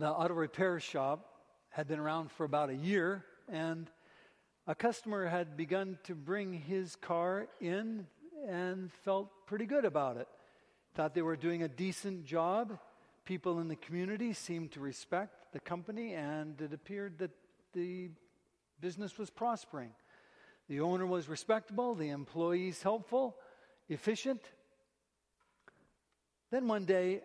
The auto repair shop had been around for about a year, and a customer had begun to bring his car in and felt pretty good about it. Thought they were doing a decent job. People in the community seemed to respect the company, and it appeared that the business was prospering. The owner was respectable, the employees helpful, efficient. Then one day,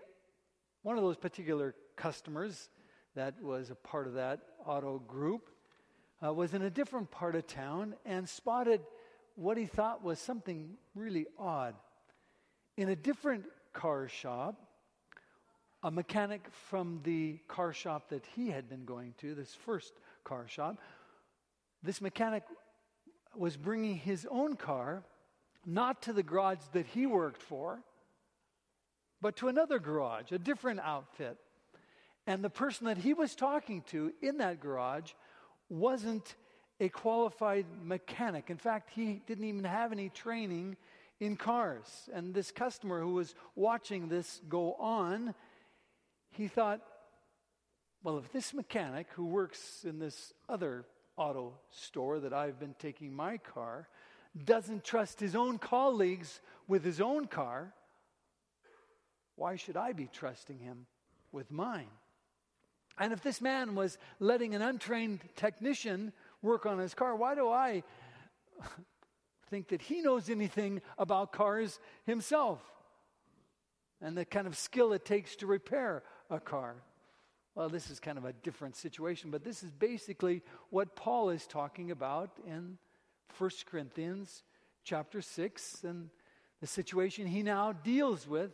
one of those particular customers that was a part of that auto group uh, was in a different part of town and spotted what he thought was something really odd. In a different car shop, a mechanic from the car shop that he had been going to, this first car shop, this mechanic was bringing his own car not to the garage that he worked for, but to another garage, a different outfit. And the person that he was talking to in that garage wasn't a qualified mechanic. In fact, he didn't even have any training in cars. And this customer who was watching this go on, he thought, well, if this mechanic who works in this other auto store that I've been taking my car doesn't trust his own colleagues with his own car, why should I be trusting him with mine? And if this man was letting an untrained technician work on his car, why do I think that he knows anything about cars himself and the kind of skill it takes to repair a car? Well, this is kind of a different situation, but this is basically what Paul is talking about in 1 Corinthians chapter 6 and the situation he now deals with,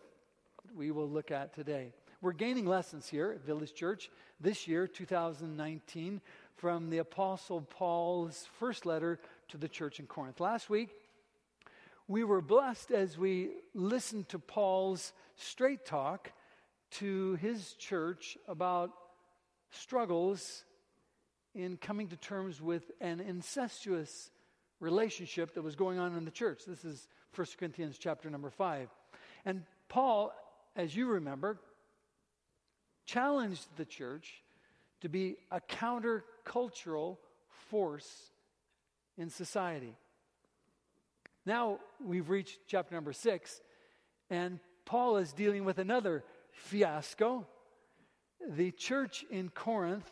we will look at today. We're gaining lessons here at Village Church this year, 2019, from the Apostle Paul's first letter to the church in Corinth. Last week, we were blessed as we listened to Paul's straight talk to his church about struggles in coming to terms with an incestuous relationship that was going on in the church. This is 1 Corinthians chapter number 5. And Paul, as you remember, challenged the church to be a countercultural force in society. Now we've reached chapter number six, and Paul is dealing with another fiasco. The church in Corinth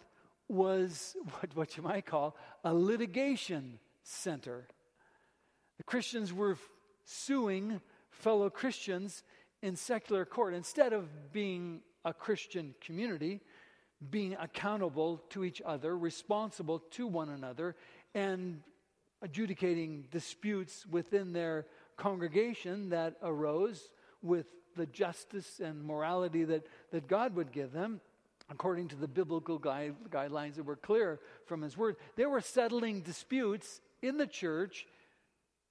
was what, what you might call a litigation center. The Christians were suing fellow Christians in secular court. Instead of being a Christian community, being accountable to each other, responsible to one another, and adjudicating disputes within their congregation that arose with the justice and morality that, that God would give them, according to the biblical guide, guidelines that were clear from His Word. They were settling disputes in the church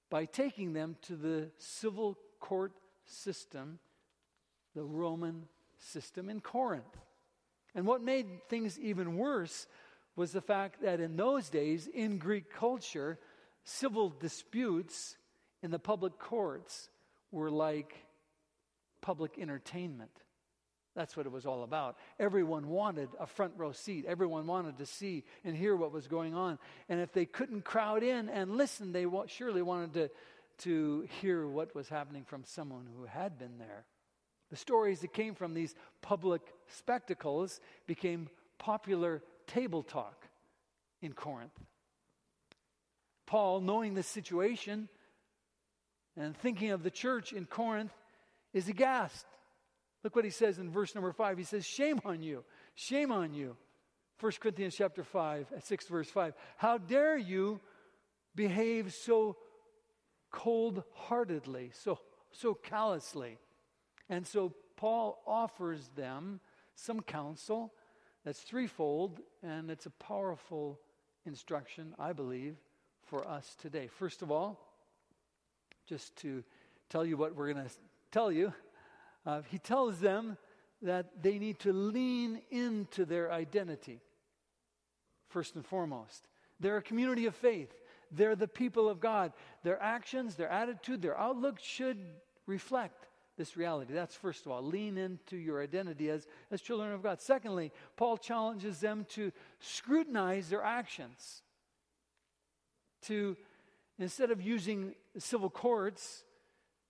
by taking them to the civil court system, the Roman system in Corinth. And what made things even worse was the fact that in those days, in Greek culture, civil disputes in the public courts were like public entertainment. That's what it was all about. Everyone wanted a front row seat. Everyone wanted to see and hear what was going on. And if they couldn't crowd in and listen, they surely wanted to, to hear what was happening from someone who had been there. The stories that came from these public spectacles became popular table talk in Corinth. Paul, knowing the situation and thinking of the church in Corinth, is aghast. Look what he says in verse number five. He says, Shame on you, shame on you. 1 Corinthians chapter 5, uh, 6 verse 5. How dare you behave so cold heartedly, so, so callously? And so Paul offers them some counsel that's threefold, and it's a powerful instruction, I believe, for us today. First of all, just to tell you what we're going to tell you, uh, he tells them that they need to lean into their identity, first and foremost. They're a community of faith. They're the people of God. Their actions, their attitude, their outlook should reflect this reality. That's first of all, lean into your identity as, as children of God. Secondly, Paul challenges them to scrutinize their actions. To, instead of using civil courts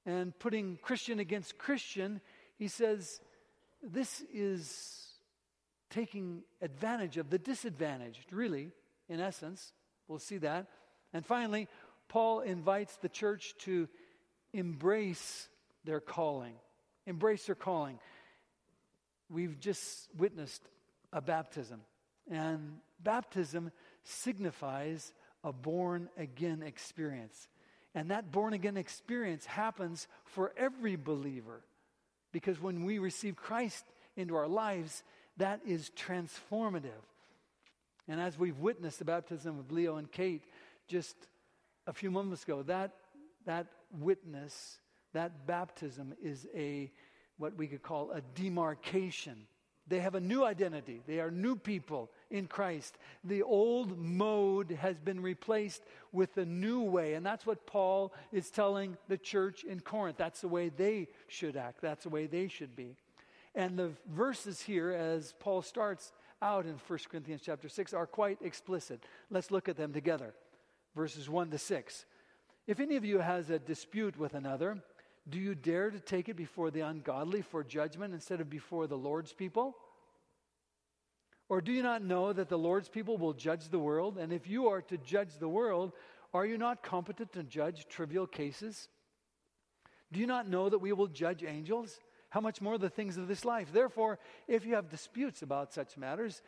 and putting Christian against Christian, he says, this is taking advantage of the disadvantaged, really, in essence. We'll see that. And finally, Paul invites the church to embrace their calling. Embrace their calling. We've just witnessed a baptism, and baptism signifies a born again experience. And that born again experience happens for every believer because when we receive Christ into our lives, that is transformative. And as we've witnessed the baptism of Leo and Kate just a few moments ago, that, that witness that baptism is a what we could call a demarcation. They have a new identity. They are new people in Christ. The old mode has been replaced with a new way. And that's what Paul is telling the church in Corinth. That's the way they should act, that's the way they should be. And the verses here, as Paul starts out in 1 Corinthians chapter 6, are quite explicit. Let's look at them together. Verses 1 to 6. If any of you has a dispute with another, do you dare to take it before the ungodly for judgment instead of before the Lord's people? Or do you not know that the Lord's people will judge the world? And if you are to judge the world, are you not competent to judge trivial cases? Do you not know that we will judge angels? How much more the things of this life? Therefore, if you have disputes about such matters,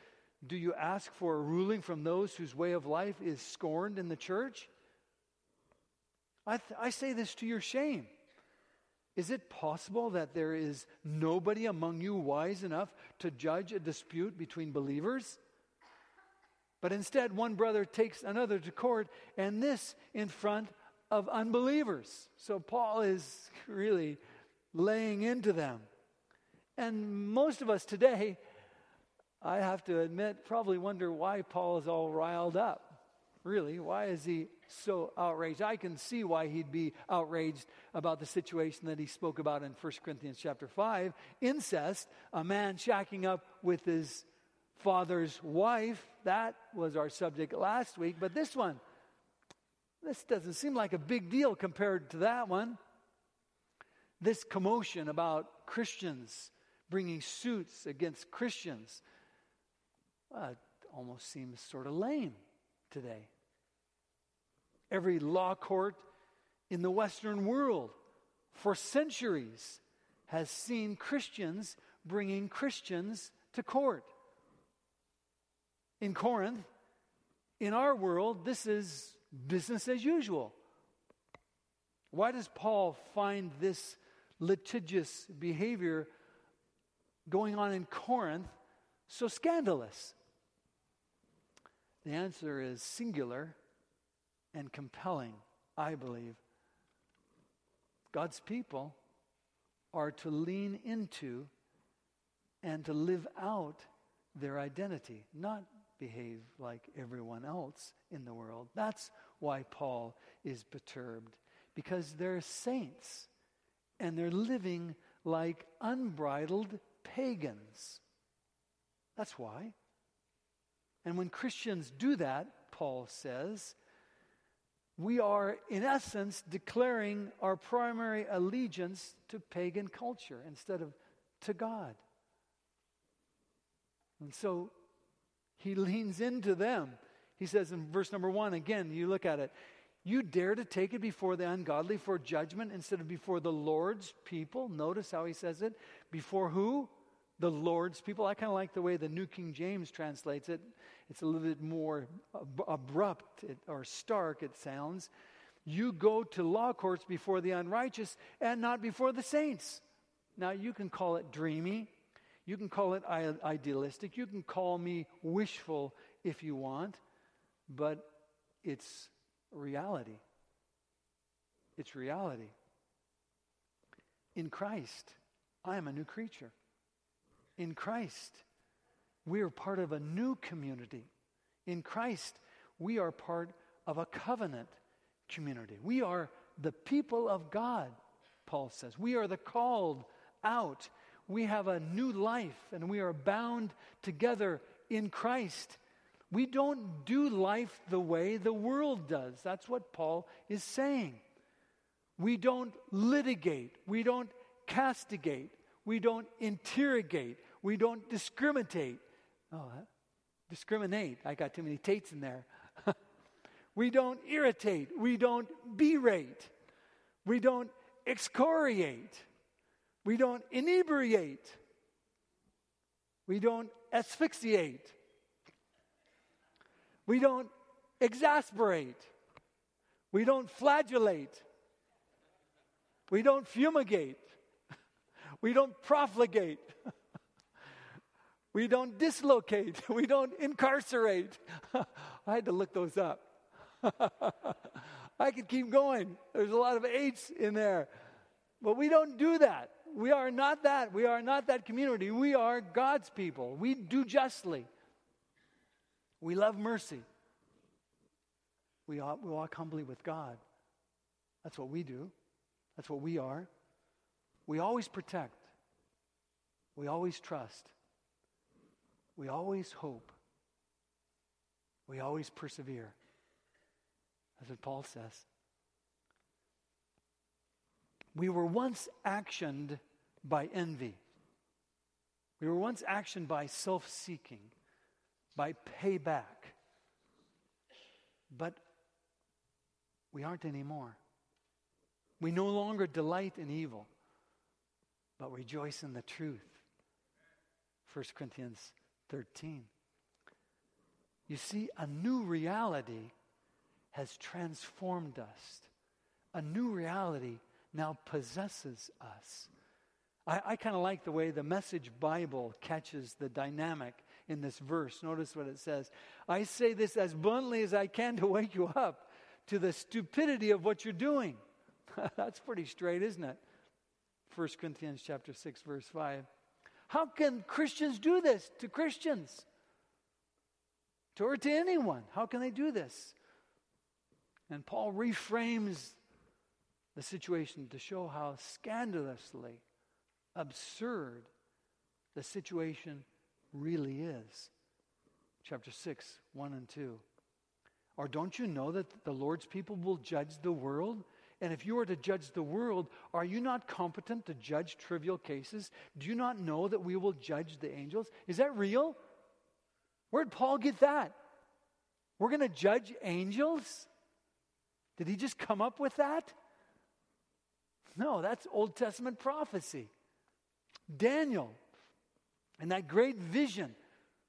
do you ask for a ruling from those whose way of life is scorned in the church? I, th- I say this to your shame. Is it possible that there is nobody among you wise enough to judge a dispute between believers? But instead, one brother takes another to court, and this in front of unbelievers. So Paul is really laying into them. And most of us today, I have to admit, probably wonder why Paul is all riled up. Really, why is he so outraged? I can see why he'd be outraged about the situation that he spoke about in 1 Corinthians chapter 5 incest, a man shacking up with his father's wife. That was our subject last week. But this one, this doesn't seem like a big deal compared to that one. This commotion about Christians bringing suits against Christians uh, almost seems sort of lame today. Every law court in the Western world for centuries has seen Christians bringing Christians to court. In Corinth, in our world, this is business as usual. Why does Paul find this litigious behavior going on in Corinth so scandalous? The answer is singular and compelling, I believe. God's people are to lean into and to live out their identity, not behave like everyone else in the world. That's why Paul is perturbed, because they're saints and they're living like unbridled pagans. That's why. And when Christians do that, Paul says, we are, in essence, declaring our primary allegiance to pagan culture instead of to God. And so he leans into them. He says in verse number one, again, you look at it, you dare to take it before the ungodly for judgment instead of before the Lord's people. Notice how he says it. Before who? The Lord's people. I kind of like the way the New King James translates it. It's a little bit more ab- abrupt or stark, it sounds. You go to law courts before the unrighteous and not before the saints. Now, you can call it dreamy. You can call it idealistic. You can call me wishful if you want, but it's reality. It's reality. In Christ, I am a new creature in Christ. We are part of a new community. In Christ, we are part of a covenant community. We are the people of God. Paul says. We are the called out. We have a new life and we are bound together in Christ. We don't do life the way the world does. That's what Paul is saying. We don't litigate. We don't castigate. We don't interrogate. We don't discriminate. Oh, discriminate. I got too many tates in there. we don't irritate. We don't berate. We don't excoriate. We don't inebriate. We don't asphyxiate. We don't exasperate. We don't flagellate. We don't fumigate. We don't profligate. We don't dislocate. We don't incarcerate. I had to look those up. I could keep going. There's a lot of H's in there. But we don't do that. We are not that. We are not that community. We are God's people. We do justly. We love mercy. We, we walk humbly with God. That's what we do. That's what we are. We always protect. We always trust. We always hope. We always persevere. That's what Paul says. We were once actioned by envy. We were once actioned by self seeking, by payback. But we aren't anymore. We no longer delight in evil, but rejoice in the truth. 1 Corinthians 13. You see, a new reality has transformed us. A new reality now possesses us. I, I kind of like the way the Message Bible catches the dynamic in this verse. Notice what it says I say this as bluntly as I can to wake you up to the stupidity of what you're doing. That's pretty straight, isn't it? 1 Corinthians chapter 6 verse 5. How can Christians do this to Christians? To or to anyone? How can they do this? And Paul reframes the situation to show how scandalously absurd the situation really is. Chapter 6, 1 and 2. Or don't you know that the Lord's people will judge the world? And if you are to judge the world, are you not competent to judge trivial cases? Do you not know that we will judge the angels? Is that real? Where'd Paul get that? We're going to judge angels? Did he just come up with that? No, that's Old Testament prophecy. Daniel, in that great vision,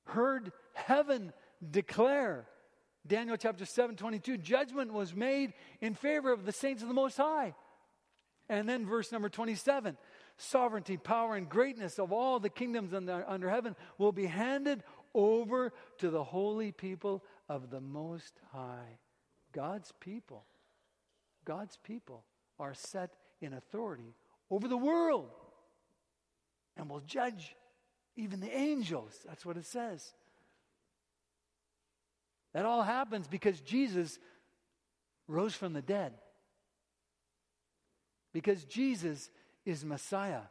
heard heaven declare Daniel chapter 7, 22, judgment was made in favor of the saints of the Most High. And then verse number 27 sovereignty, power, and greatness of all the kingdoms under, under heaven will be handed over to the holy people of the Most High. God's people, God's people are set in authority over the world and will judge even the angels. That's what it says. That all happens because Jesus rose from the dead. Because Jesus is Messiah.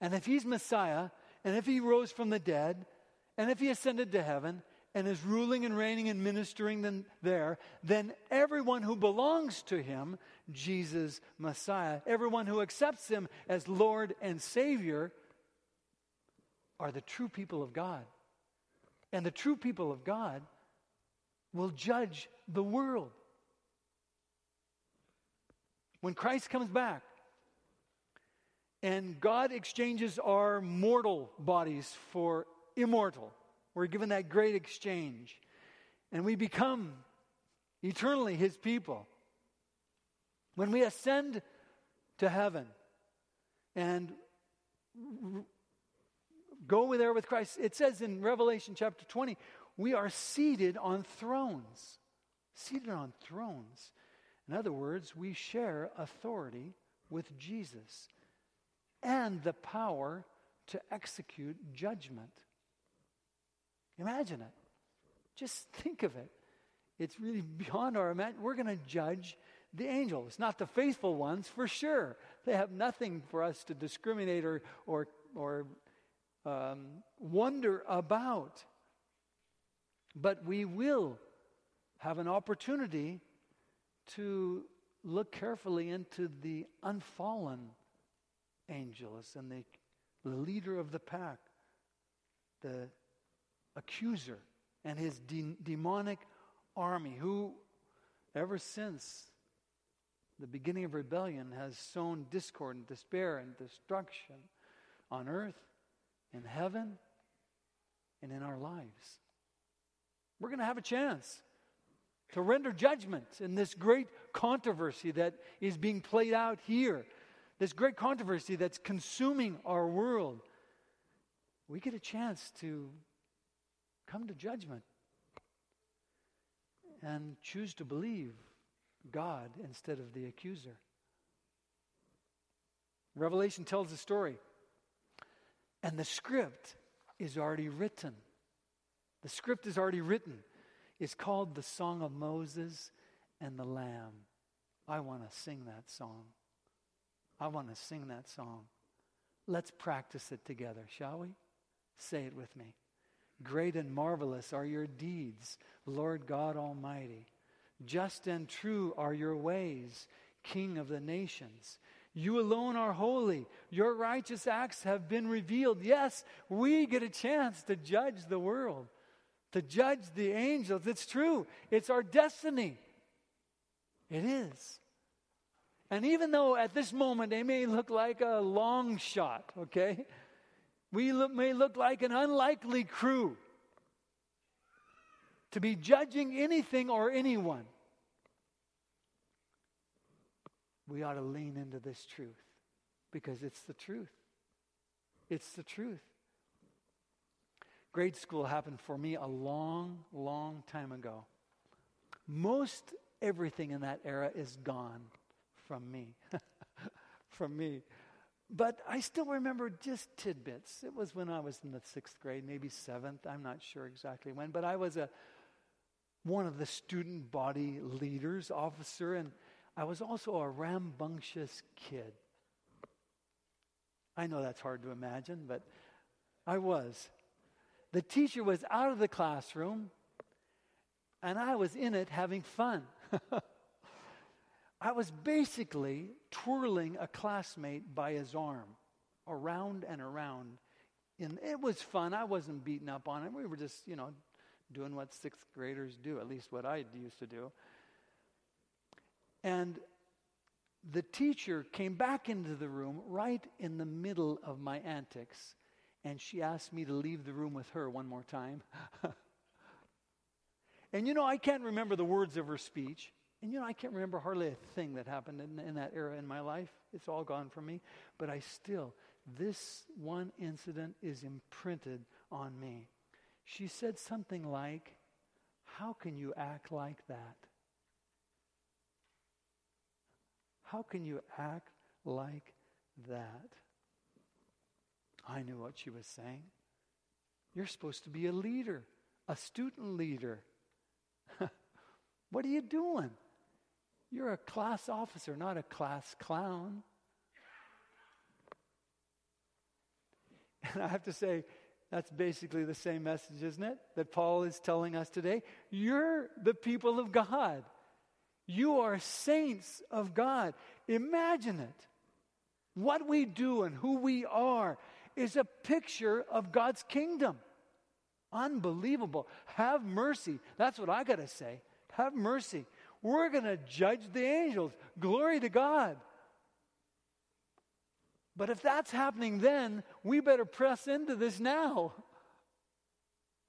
And if he's Messiah, and if he rose from the dead, and if he ascended to heaven, and is ruling and reigning and ministering there, then everyone who belongs to him, Jesus Messiah, everyone who accepts him as Lord and Savior, are the true people of God. And the true people of God will judge the world. When Christ comes back and God exchanges our mortal bodies for immortal, we're given that great exchange, and we become eternally His people. When we ascend to heaven and go there with Christ. It says in Revelation chapter 20, we are seated on thrones. Seated on thrones. In other words, we share authority with Jesus and the power to execute judgment. Imagine it. Just think of it. It's really beyond our imagination. We're going to judge the angels, not the faithful ones, for sure. They have nothing for us to discriminate or, or, or um, wonder about. But we will have an opportunity to look carefully into the unfallen angels and the, the leader of the pack, the accuser, and his de- demonic army, who, ever since the beginning of rebellion, has sown discord and despair and destruction on earth, in heaven, and in our lives. We're going to have a chance to render judgment in this great controversy that is being played out here, this great controversy that's consuming our world. We get a chance to come to judgment and choose to believe God instead of the accuser. Revelation tells the story, and the script is already written. The script is already written. It's called the Song of Moses and the Lamb. I want to sing that song. I want to sing that song. Let's practice it together, shall we? Say it with me. Great and marvelous are your deeds, Lord God Almighty. Just and true are your ways, King of the nations. You alone are holy. Your righteous acts have been revealed. Yes, we get a chance to judge the world, to judge the angels. It's true, it's our destiny. It is. And even though at this moment they may look like a long shot, okay? We look, may look like an unlikely crew to be judging anything or anyone. We ought to lean into this truth because it's the truth. It's the truth. Grade school happened for me a long, long time ago. Most everything in that era is gone from me. from me. But I still remember just tidbits. It was when I was in the sixth grade, maybe seventh. I'm not sure exactly when, but I was a one of the student body leaders, officer, and I was also a rambunctious kid. I know that's hard to imagine, but I was. The teacher was out of the classroom, and I was in it having fun. I was basically twirling a classmate by his arm around and around. And it was fun. I wasn't beaten up on it. We were just, you know, doing what sixth graders do, at least what I used to do. And the teacher came back into the room right in the middle of my antics, and she asked me to leave the room with her one more time. and you know, I can't remember the words of her speech. And you know, I can't remember hardly a thing that happened in, in that era in my life. It's all gone from me. But I still, this one incident is imprinted on me. She said something like, How can you act like that? How can you act like that? I knew what she was saying. You're supposed to be a leader, a student leader. what are you doing? You're a class officer, not a class clown. And I have to say, that's basically the same message, isn't it? That Paul is telling us today. You're the people of God. You are saints of God. Imagine it. What we do and who we are is a picture of God's kingdom. Unbelievable. Have mercy. That's what I got to say. Have mercy. We're going to judge the angels. Glory to God. But if that's happening then, we better press into this now.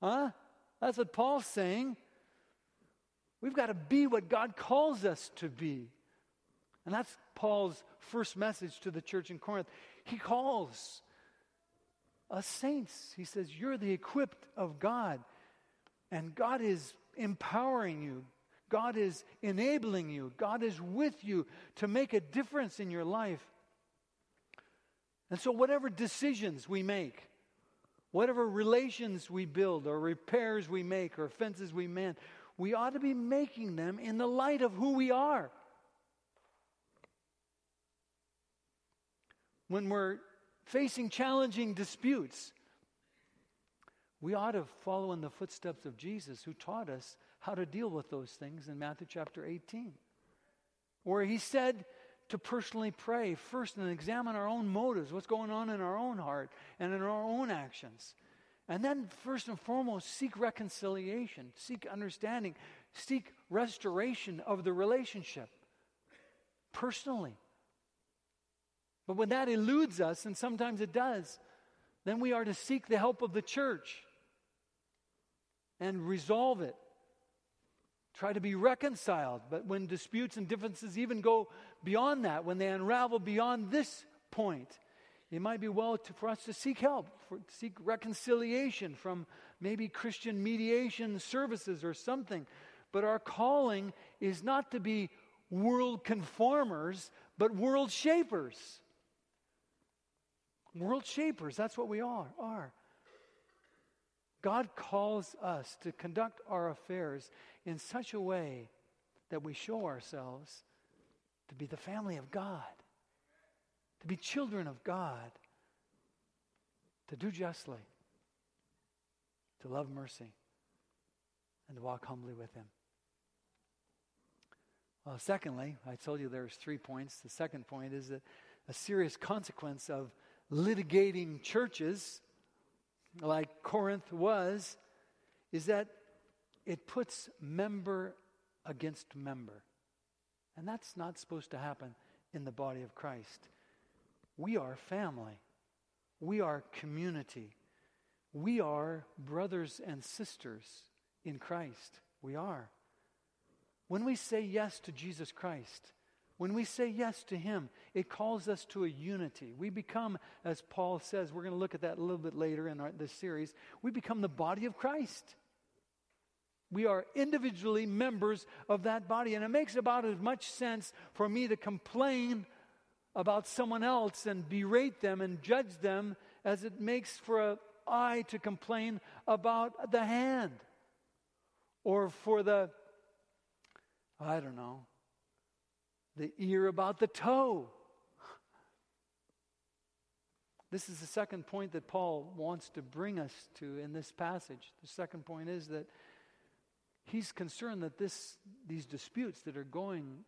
Huh? That's what Paul's saying. We've got to be what God calls us to be. And that's Paul's first message to the church in Corinth. He calls us saints. He says, You're the equipped of God. And God is empowering you, God is enabling you, God is with you to make a difference in your life. And so, whatever decisions we make, whatever relations we build, or repairs we make, or fences we mend, we ought to be making them in the light of who we are. When we're facing challenging disputes, we ought to follow in the footsteps of Jesus, who taught us how to deal with those things in Matthew chapter 18, where he said to personally pray first and examine our own motives, what's going on in our own heart and in our own actions. And then, first and foremost, seek reconciliation, seek understanding, seek restoration of the relationship personally. But when that eludes us, and sometimes it does, then we are to seek the help of the church and resolve it. Try to be reconciled. But when disputes and differences even go beyond that, when they unravel beyond this point, it might be well to, for us to seek help, for, seek reconciliation from maybe Christian mediation services or something. But our calling is not to be world conformers, but world shapers. World shapers, that's what we are. are. God calls us to conduct our affairs in such a way that we show ourselves to be the family of God, to be children of God, to do justly, to love mercy, and to walk humbly with Him. Well, secondly, I told you there's three points. The second point is that a serious consequence of litigating churches like Corinth was is that it puts member against member. And that's not supposed to happen in the body of Christ. We are family, we are community, we are brothers and sisters in Christ. We are. When we say yes to Jesus Christ, when we say yes to Him, it calls us to a unity. We become, as Paul says, we're going to look at that a little bit later in our, this series, we become the body of Christ. We are individually members of that body. And it makes about as much sense for me to complain about someone else and berate them and judge them as it makes for an eye to complain about the hand or for the, I don't know, the ear about the toe. This is the second point that Paul wants to bring us to in this passage. The second point is that he's concerned that this, these disputes that are going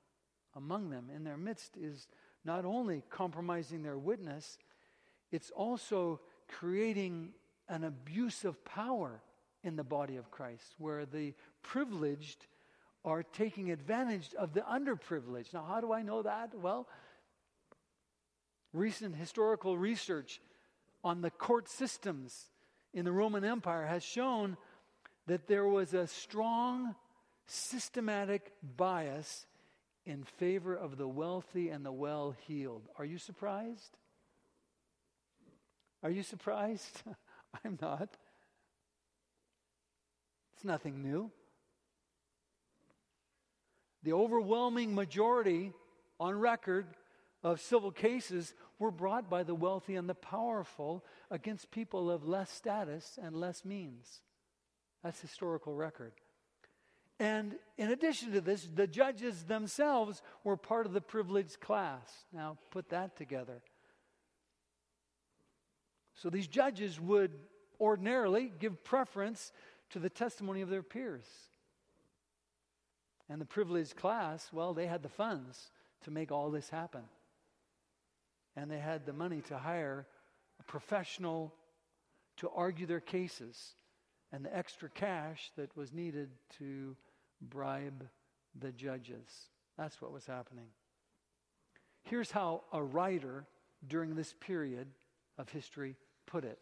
among them in their midst is not only compromising their witness, it's also creating an abuse of power in the body of Christ, where the privileged are taking advantage of the underprivileged. Now, how do I know that? Well, recent historical research on the court systems in the Roman Empire has shown that there was a strong systematic bias in favor of the wealthy and the well heeled. Are you surprised? Are you surprised? I'm not. It's nothing new. The overwhelming majority on record of civil cases were brought by the wealthy and the powerful against people of less status and less means. That's historical record. And in addition to this, the judges themselves were part of the privileged class. Now, put that together. So these judges would ordinarily give preference to the testimony of their peers. And the privileged class, well, they had the funds to make all this happen. And they had the money to hire a professional to argue their cases and the extra cash that was needed to bribe the judges. That's what was happening. Here's how a writer during this period of history put it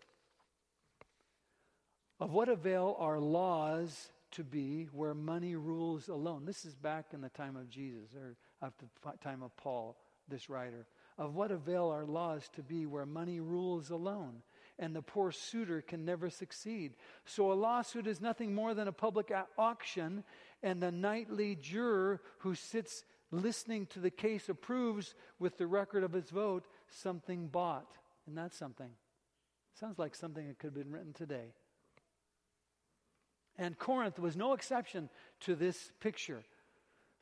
Of what avail are laws to be where money rules alone? This is back in the time of Jesus, or after the time of Paul, this writer. Of what avail are laws to be where money rules alone? and the poor suitor can never succeed. So a lawsuit is nothing more than a public auction, and the knightly juror who sits listening to the case approves with the record of his vote something bought. And that's something. Sounds like something that could have been written today. And Corinth was no exception to this picture.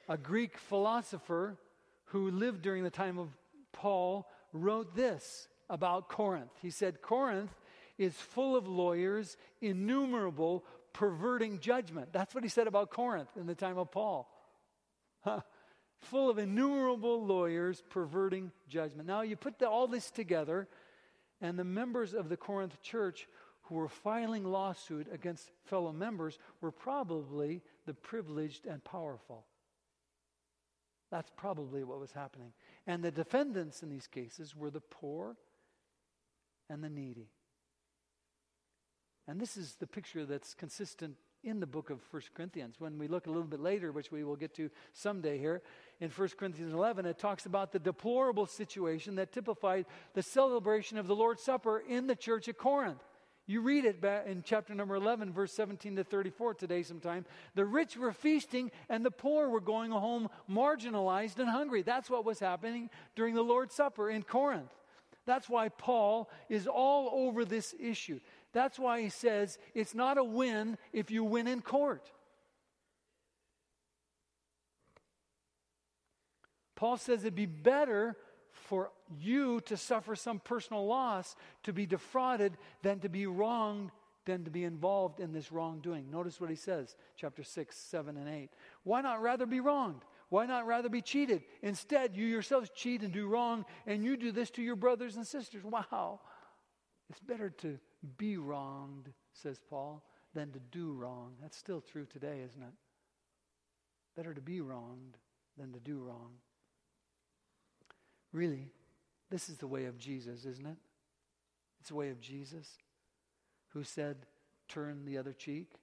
A Greek philosopher who lived during the time of Paul wrote this about Corinth. He said, Corinth is full of lawyers, innumerable, perverting judgment. That's what he said about Corinth in the time of Paul. Huh. Full of innumerable lawyers perverting judgment. Now, you put the, all this together, and the members of the Corinth church who were filing lawsuit against fellow members were probably the privileged and powerful. That's probably what was happening. And the defendants in these cases were the poor and the needy. And this is the picture that's consistent in the book of 1 Corinthians. When we look a little bit later, which we will get to someday here, in 1 Corinthians 11, it talks about the deplorable situation that typified the celebration of the Lord's Supper in the church at Corinth. You read it in chapter number 11, verse 17 to 34 today sometime. The rich were feasting and the poor were going home marginalized and hungry. That's what was happening during the Lord's Supper in Corinth. That's why Paul is all over this issue. That's why he says it's not a win if you win in court. Paul says it'd be better for you to suffer some personal loss, to be defrauded, than to be wronged, than to be involved in this wrongdoing. Notice what he says, chapter 6, 7, and 8. Why not rather be wronged? Why not rather be cheated? Instead, you yourselves cheat and do wrong, and you do this to your brothers and sisters. Wow. It's better to be wronged, says Paul, than to do wrong. That's still true today, isn't it? Better to be wronged than to do wrong. Really, this is the way of Jesus, isn't it? It's the way of Jesus who said, turn the other cheek.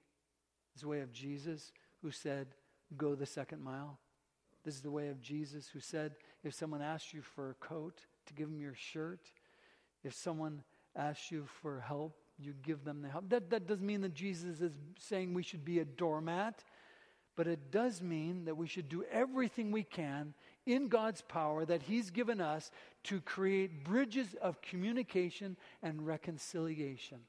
It's the way of Jesus who said, go the second mile. This is the way of Jesus who said, if someone asks you for a coat, to give them your shirt. If someone asks you for help, you give them the help. That, that doesn't mean that Jesus is saying we should be a doormat, but it does mean that we should do everything we can in God's power that He's given us to create bridges of communication and reconciliation.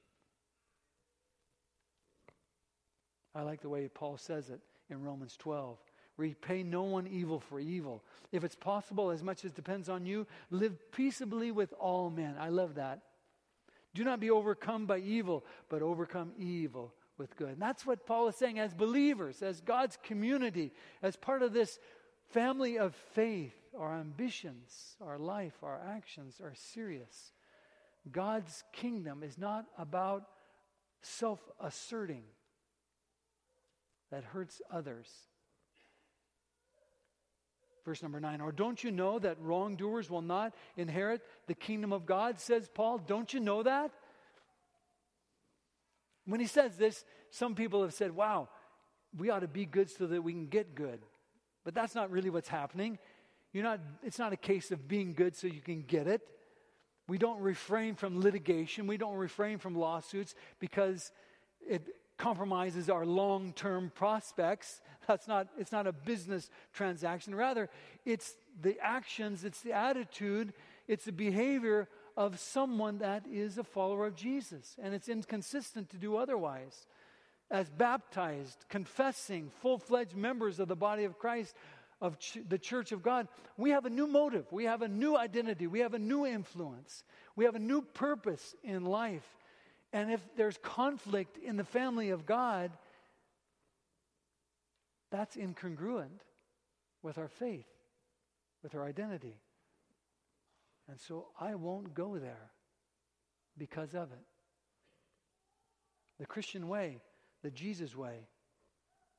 I like the way Paul says it in Romans 12. Repay no one evil for evil. If it's possible, as much as depends on you, live peaceably with all men. I love that. Do not be overcome by evil, but overcome evil with good. And that's what Paul is saying as believers, as God's community, as part of this family of faith. Our ambitions, our life, our actions are serious. God's kingdom is not about self asserting that hurts others. Verse number nine, or don't you know that wrongdoers will not inherit the kingdom of God, says Paul? Don't you know that? When he says this, some people have said, wow, we ought to be good so that we can get good. But that's not really what's happening. You're not, it's not a case of being good so you can get it. We don't refrain from litigation. We don't refrain from lawsuits because it compromises our long term prospects. That's not, it's not a business transaction. Rather, it's the actions, it's the attitude, it's the behavior of someone that is a follower of Jesus. And it's inconsistent to do otherwise. As baptized, confessing, full fledged members of the body of Christ, of ch- the church of God, we have a new motive. We have a new identity. We have a new influence. We have a new purpose in life. And if there's conflict in the family of God, that's incongruent with our faith, with our identity. And so I won't go there because of it. The Christian way, the Jesus way,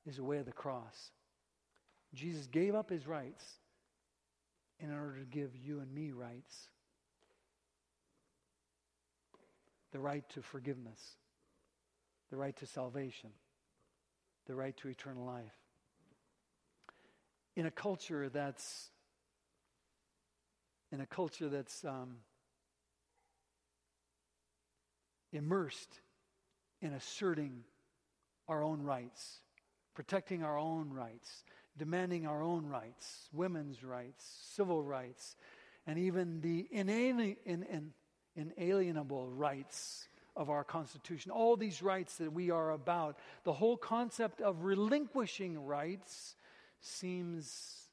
is the way of the cross. Jesus gave up his rights in order to give you and me rights the right to forgiveness, the right to salvation, the right to eternal life. In a culture that's in a culture that's um, immersed in asserting our own rights, protecting our own rights, demanding our own rights, women's rights, civil rights, and even the inali- in, in, inalienable rights of our Constitution. All these rights that we are about, the whole concept of relinquishing rights seems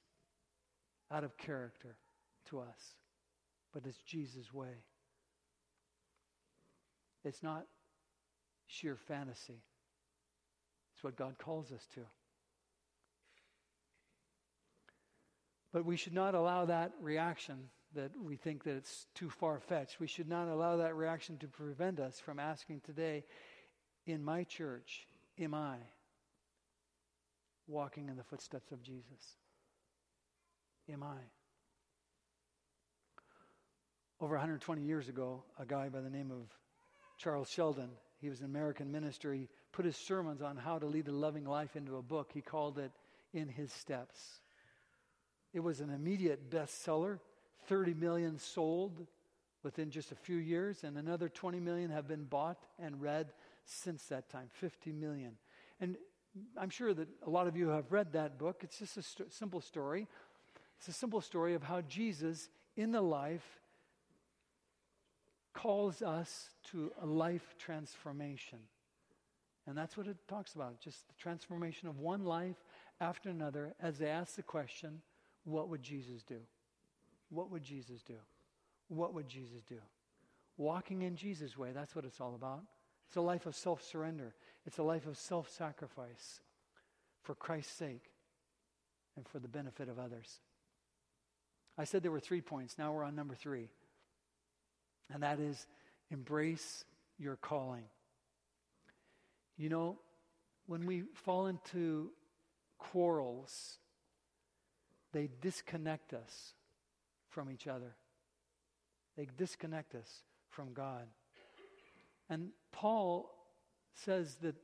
out of character to us. but it's Jesus' way. It's not sheer fantasy. It's what God calls us to. But we should not allow that reaction that we think that it's too far fetched. We should not allow that reaction to prevent us from asking today, in my church, am I walking in the footsteps of Jesus? Am I? Over 120 years ago, a guy by the name of Charles Sheldon, he was an American minister, he put his sermons on how to lead a loving life into a book. He called it In His Steps. It was an immediate bestseller, 30 million sold within just a few years, and another 20 million have been bought and read since that time 50 million. And I'm sure that a lot of you have read that book. It's just a st- simple story. It's a simple story of how Jesus, in the life, calls us to a life transformation. And that's what it talks about just the transformation of one life after another as they ask the question what would Jesus do? What would Jesus do? What would Jesus do? Walking in Jesus' way, that's what it's all about. It's a life of self surrender, it's a life of self sacrifice for Christ's sake and for the benefit of others. I said there were three points. Now we're on number three. And that is embrace your calling. You know, when we fall into quarrels they disconnect us from each other. They disconnect us from God. And Paul says that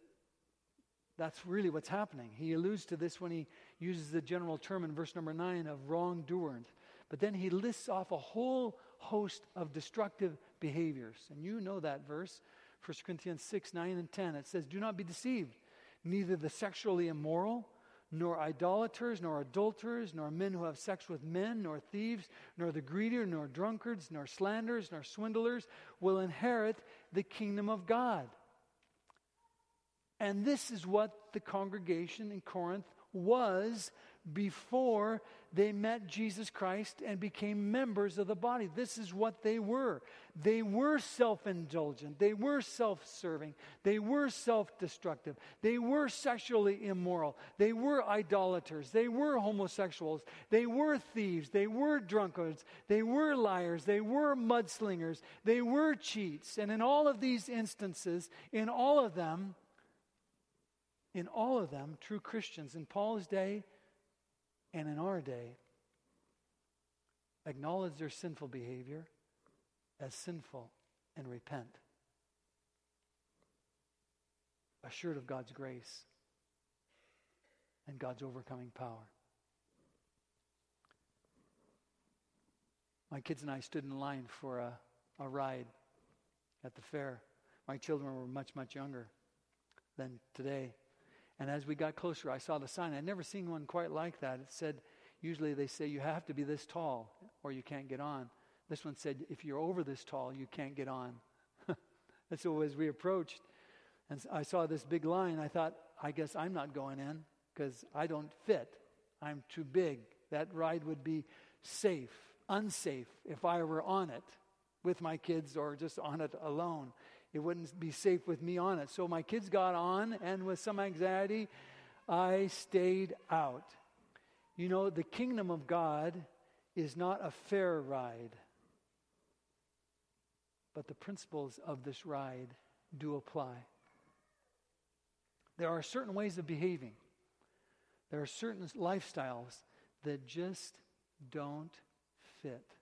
that's really what's happening. He alludes to this when he uses the general term in verse number 9 of wrongdoers. But then he lists off a whole host of destructive behaviors. And you know that verse, 1 Corinthians 6, 9, and 10. It says, Do not be deceived. Neither the sexually immoral, nor idolaters, nor adulterers, nor men who have sex with men, nor thieves, nor the greedy, nor drunkards, nor slanderers, nor swindlers will inherit the kingdom of God. And this is what the congregation in Corinth was before they met Jesus Christ and became members of the body. This is what they were. They were self indulgent, they were self serving, they were self destructive, they were sexually immoral, they were idolaters, they were homosexuals, they were thieves, they were drunkards, they were liars, they were mudslingers, they were cheats. And in all of these instances, in all of them, in all of them, true Christians in Paul's day, and in our day acknowledge their sinful behavior as sinful and repent. Assured of God's grace and God's overcoming power. My kids and I stood in line for a, a ride at the fair. My children were much, much younger than today. And as we got closer, I saw the sign. I'd never seen one quite like that. It said, usually they say you have to be this tall or you can't get on. This one said, if you're over this tall, you can't get on. and so as we approached, and I saw this big line, I thought, I guess I'm not going in because I don't fit. I'm too big. That ride would be safe, unsafe if I were on it with my kids or just on it alone it wouldn't be safe with me on it. So my kids got on, and with some anxiety, I stayed out. You know, the kingdom of God is not a fair ride, but the principles of this ride do apply. There are certain ways of behaving, there are certain lifestyles that just don't fit.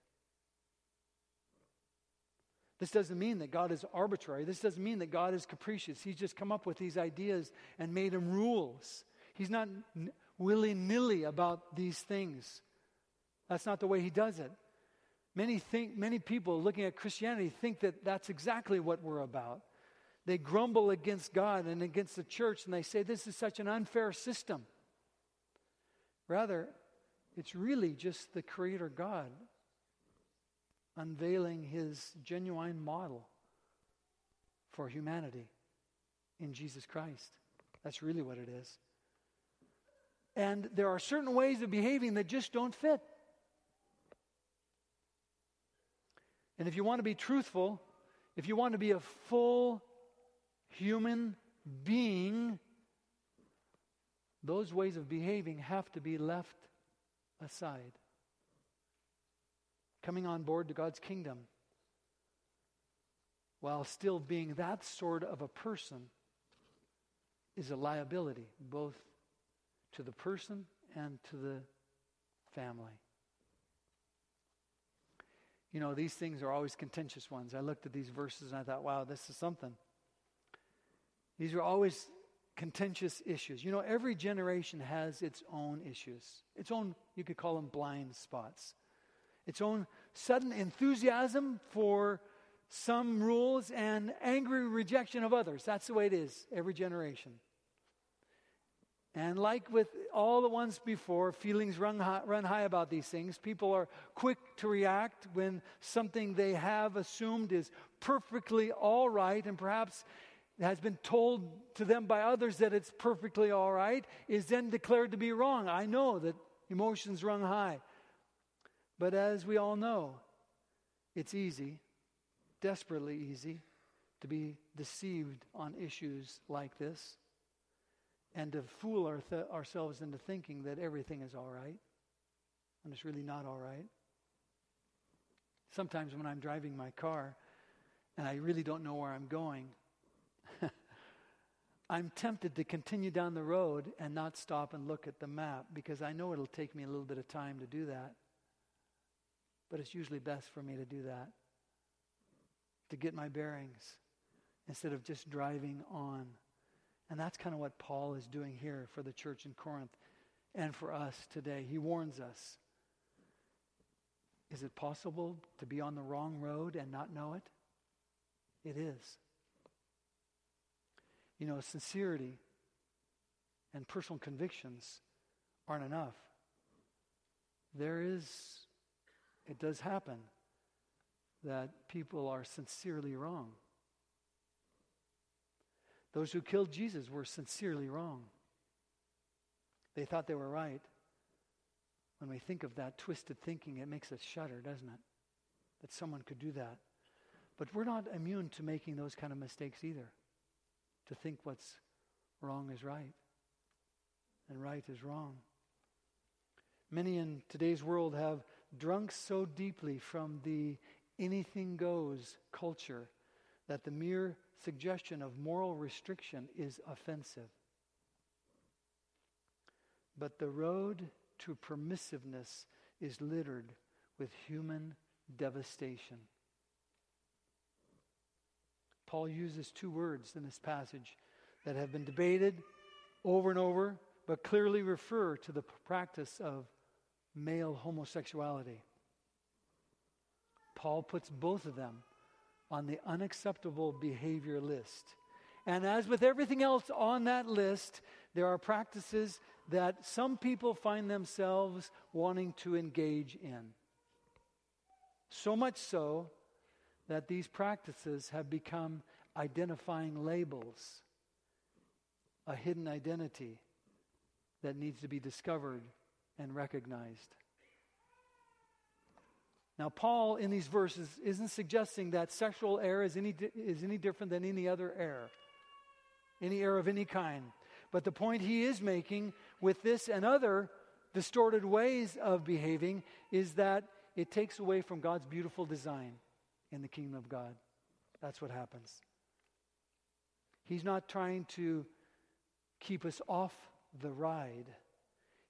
This doesn't mean that God is arbitrary. This doesn't mean that God is capricious. He's just come up with these ideas and made them rules. He's not willy nilly about these things. That's not the way He does it. Many, think, many people looking at Christianity think that that's exactly what we're about. They grumble against God and against the church and they say this is such an unfair system. Rather, it's really just the Creator God unveiling his genuine model for humanity in Jesus Christ. That's really what it is. And there are certain ways of behaving that just don't fit. And if you want to be truthful, if you want to be a full human being, those ways of behaving have to be left aside. Coming on board to God's kingdom while still being that sort of a person is a liability, both to the person and to the family. You know, these things are always contentious ones. I looked at these verses and I thought, wow, this is something. These are always contentious issues. You know, every generation has its own issues, its own, you could call them blind spots, its own sudden enthusiasm for some rules and angry rejection of others. That's the way it is, every generation. And like with all the ones before, feelings run high, run high about these things. People are quick to react when something they have assumed is perfectly all right and perhaps has been told to them by others that it's perfectly all right, is then declared to be wrong. I know that emotions run high. But as we all know, it's easy, desperately easy, to be deceived on issues like this and to fool our th- ourselves into thinking that everything is all right when it's really not all right. Sometimes when I'm driving my car and I really don't know where I'm going, I'm tempted to continue down the road and not stop and look at the map because I know it'll take me a little bit of time to do that. But it's usually best for me to do that, to get my bearings instead of just driving on. And that's kind of what Paul is doing here for the church in Corinth and for us today. He warns us. Is it possible to be on the wrong road and not know it? It is. You know, sincerity and personal convictions aren't enough. There is, it does happen that people are sincerely wrong. Those who killed Jesus were sincerely wrong. They thought they were right. When we think of that twisted thinking, it makes us shudder, doesn't it? That someone could do that. But we're not immune to making those kind of mistakes either. To think what's wrong is right and right is wrong. Many in today's world have drunk so deeply from the anything goes culture that the mere suggestion of moral restriction is offensive. But the road to permissiveness is littered with human devastation. Paul uses two words in this passage that have been debated over and over, but clearly refer to the practice of male homosexuality. Paul puts both of them on the unacceptable behavior list. And as with everything else on that list, there are practices that some people find themselves wanting to engage in. So much so that these practices have become identifying labels, a hidden identity that needs to be discovered and recognized. Now, Paul in these verses isn't suggesting that sexual error is any, is any different than any other error, any error of any kind. But the point he is making with this and other distorted ways of behaving is that it takes away from God's beautiful design in the kingdom of God. That's what happens. He's not trying to keep us off the ride,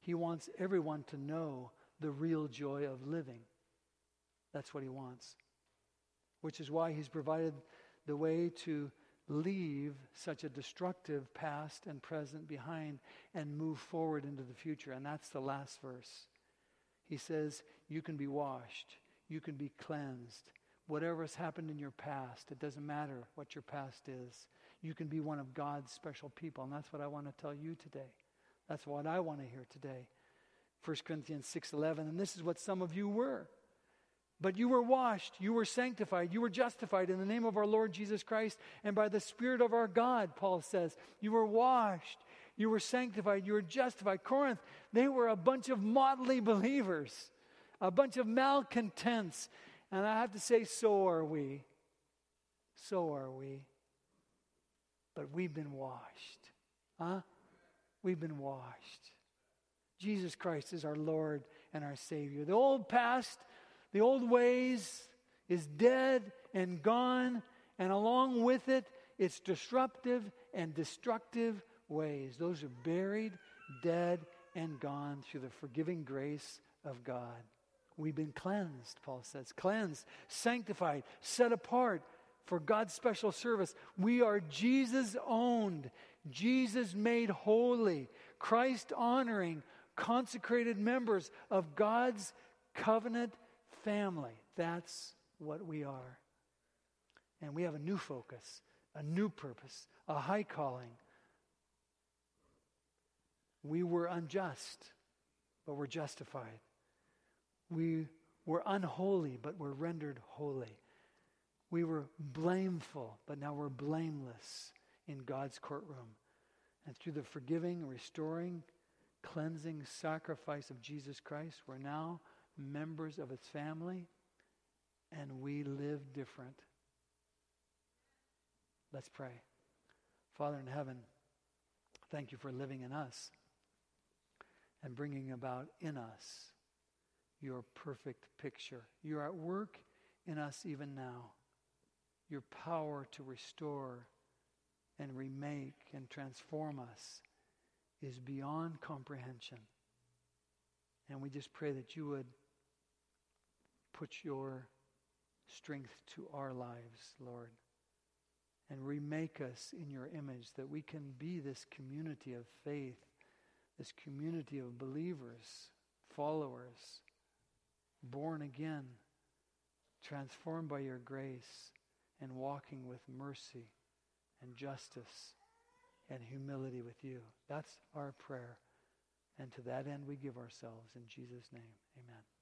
He wants everyone to know the real joy of living. That's what he wants. Which is why he's provided the way to leave such a destructive past and present behind and move forward into the future. And that's the last verse. He says, You can be washed, you can be cleansed. Whatever has happened in your past, it doesn't matter what your past is. You can be one of God's special people. And that's what I want to tell you today. That's what I want to hear today. 1 Corinthians 6:11 and this is what some of you were. But you were washed, you were sanctified, you were justified in the name of our Lord Jesus Christ and by the Spirit of our God, Paul says. You were washed, you were sanctified, you were justified. Corinth, they were a bunch of motley believers, a bunch of malcontents. And I have to say, so are we. So are we. But we've been washed. Huh? We've been washed. Jesus Christ is our Lord and our Savior. The old past, the old ways is dead and gone, and along with it, its disruptive and destructive ways. Those are buried, dead, and gone through the forgiving grace of God. We've been cleansed, Paul says. Cleansed, sanctified, set apart for God's special service. We are Jesus owned, Jesus made holy, Christ honoring, consecrated members of God's covenant family. That's what we are. And we have a new focus, a new purpose, a high calling. We were unjust, but we're justified. We were unholy, but we're rendered holy. We were blameful, but now we're blameless in God's courtroom. And through the forgiving, restoring, cleansing sacrifice of Jesus Christ, we're now members of its family and we live different. Let's pray. Father in heaven, thank you for living in us and bringing about in us your perfect picture. You're at work in us even now. Your power to restore and remake and transform us is beyond comprehension. And we just pray that you would put your strength to our lives, Lord, and remake us in your image that we can be this community of faith, this community of believers, followers, born again, transformed by your grace, and walking with mercy and justice and humility with you. That's our prayer. And to that end, we give ourselves in Jesus' name. Amen.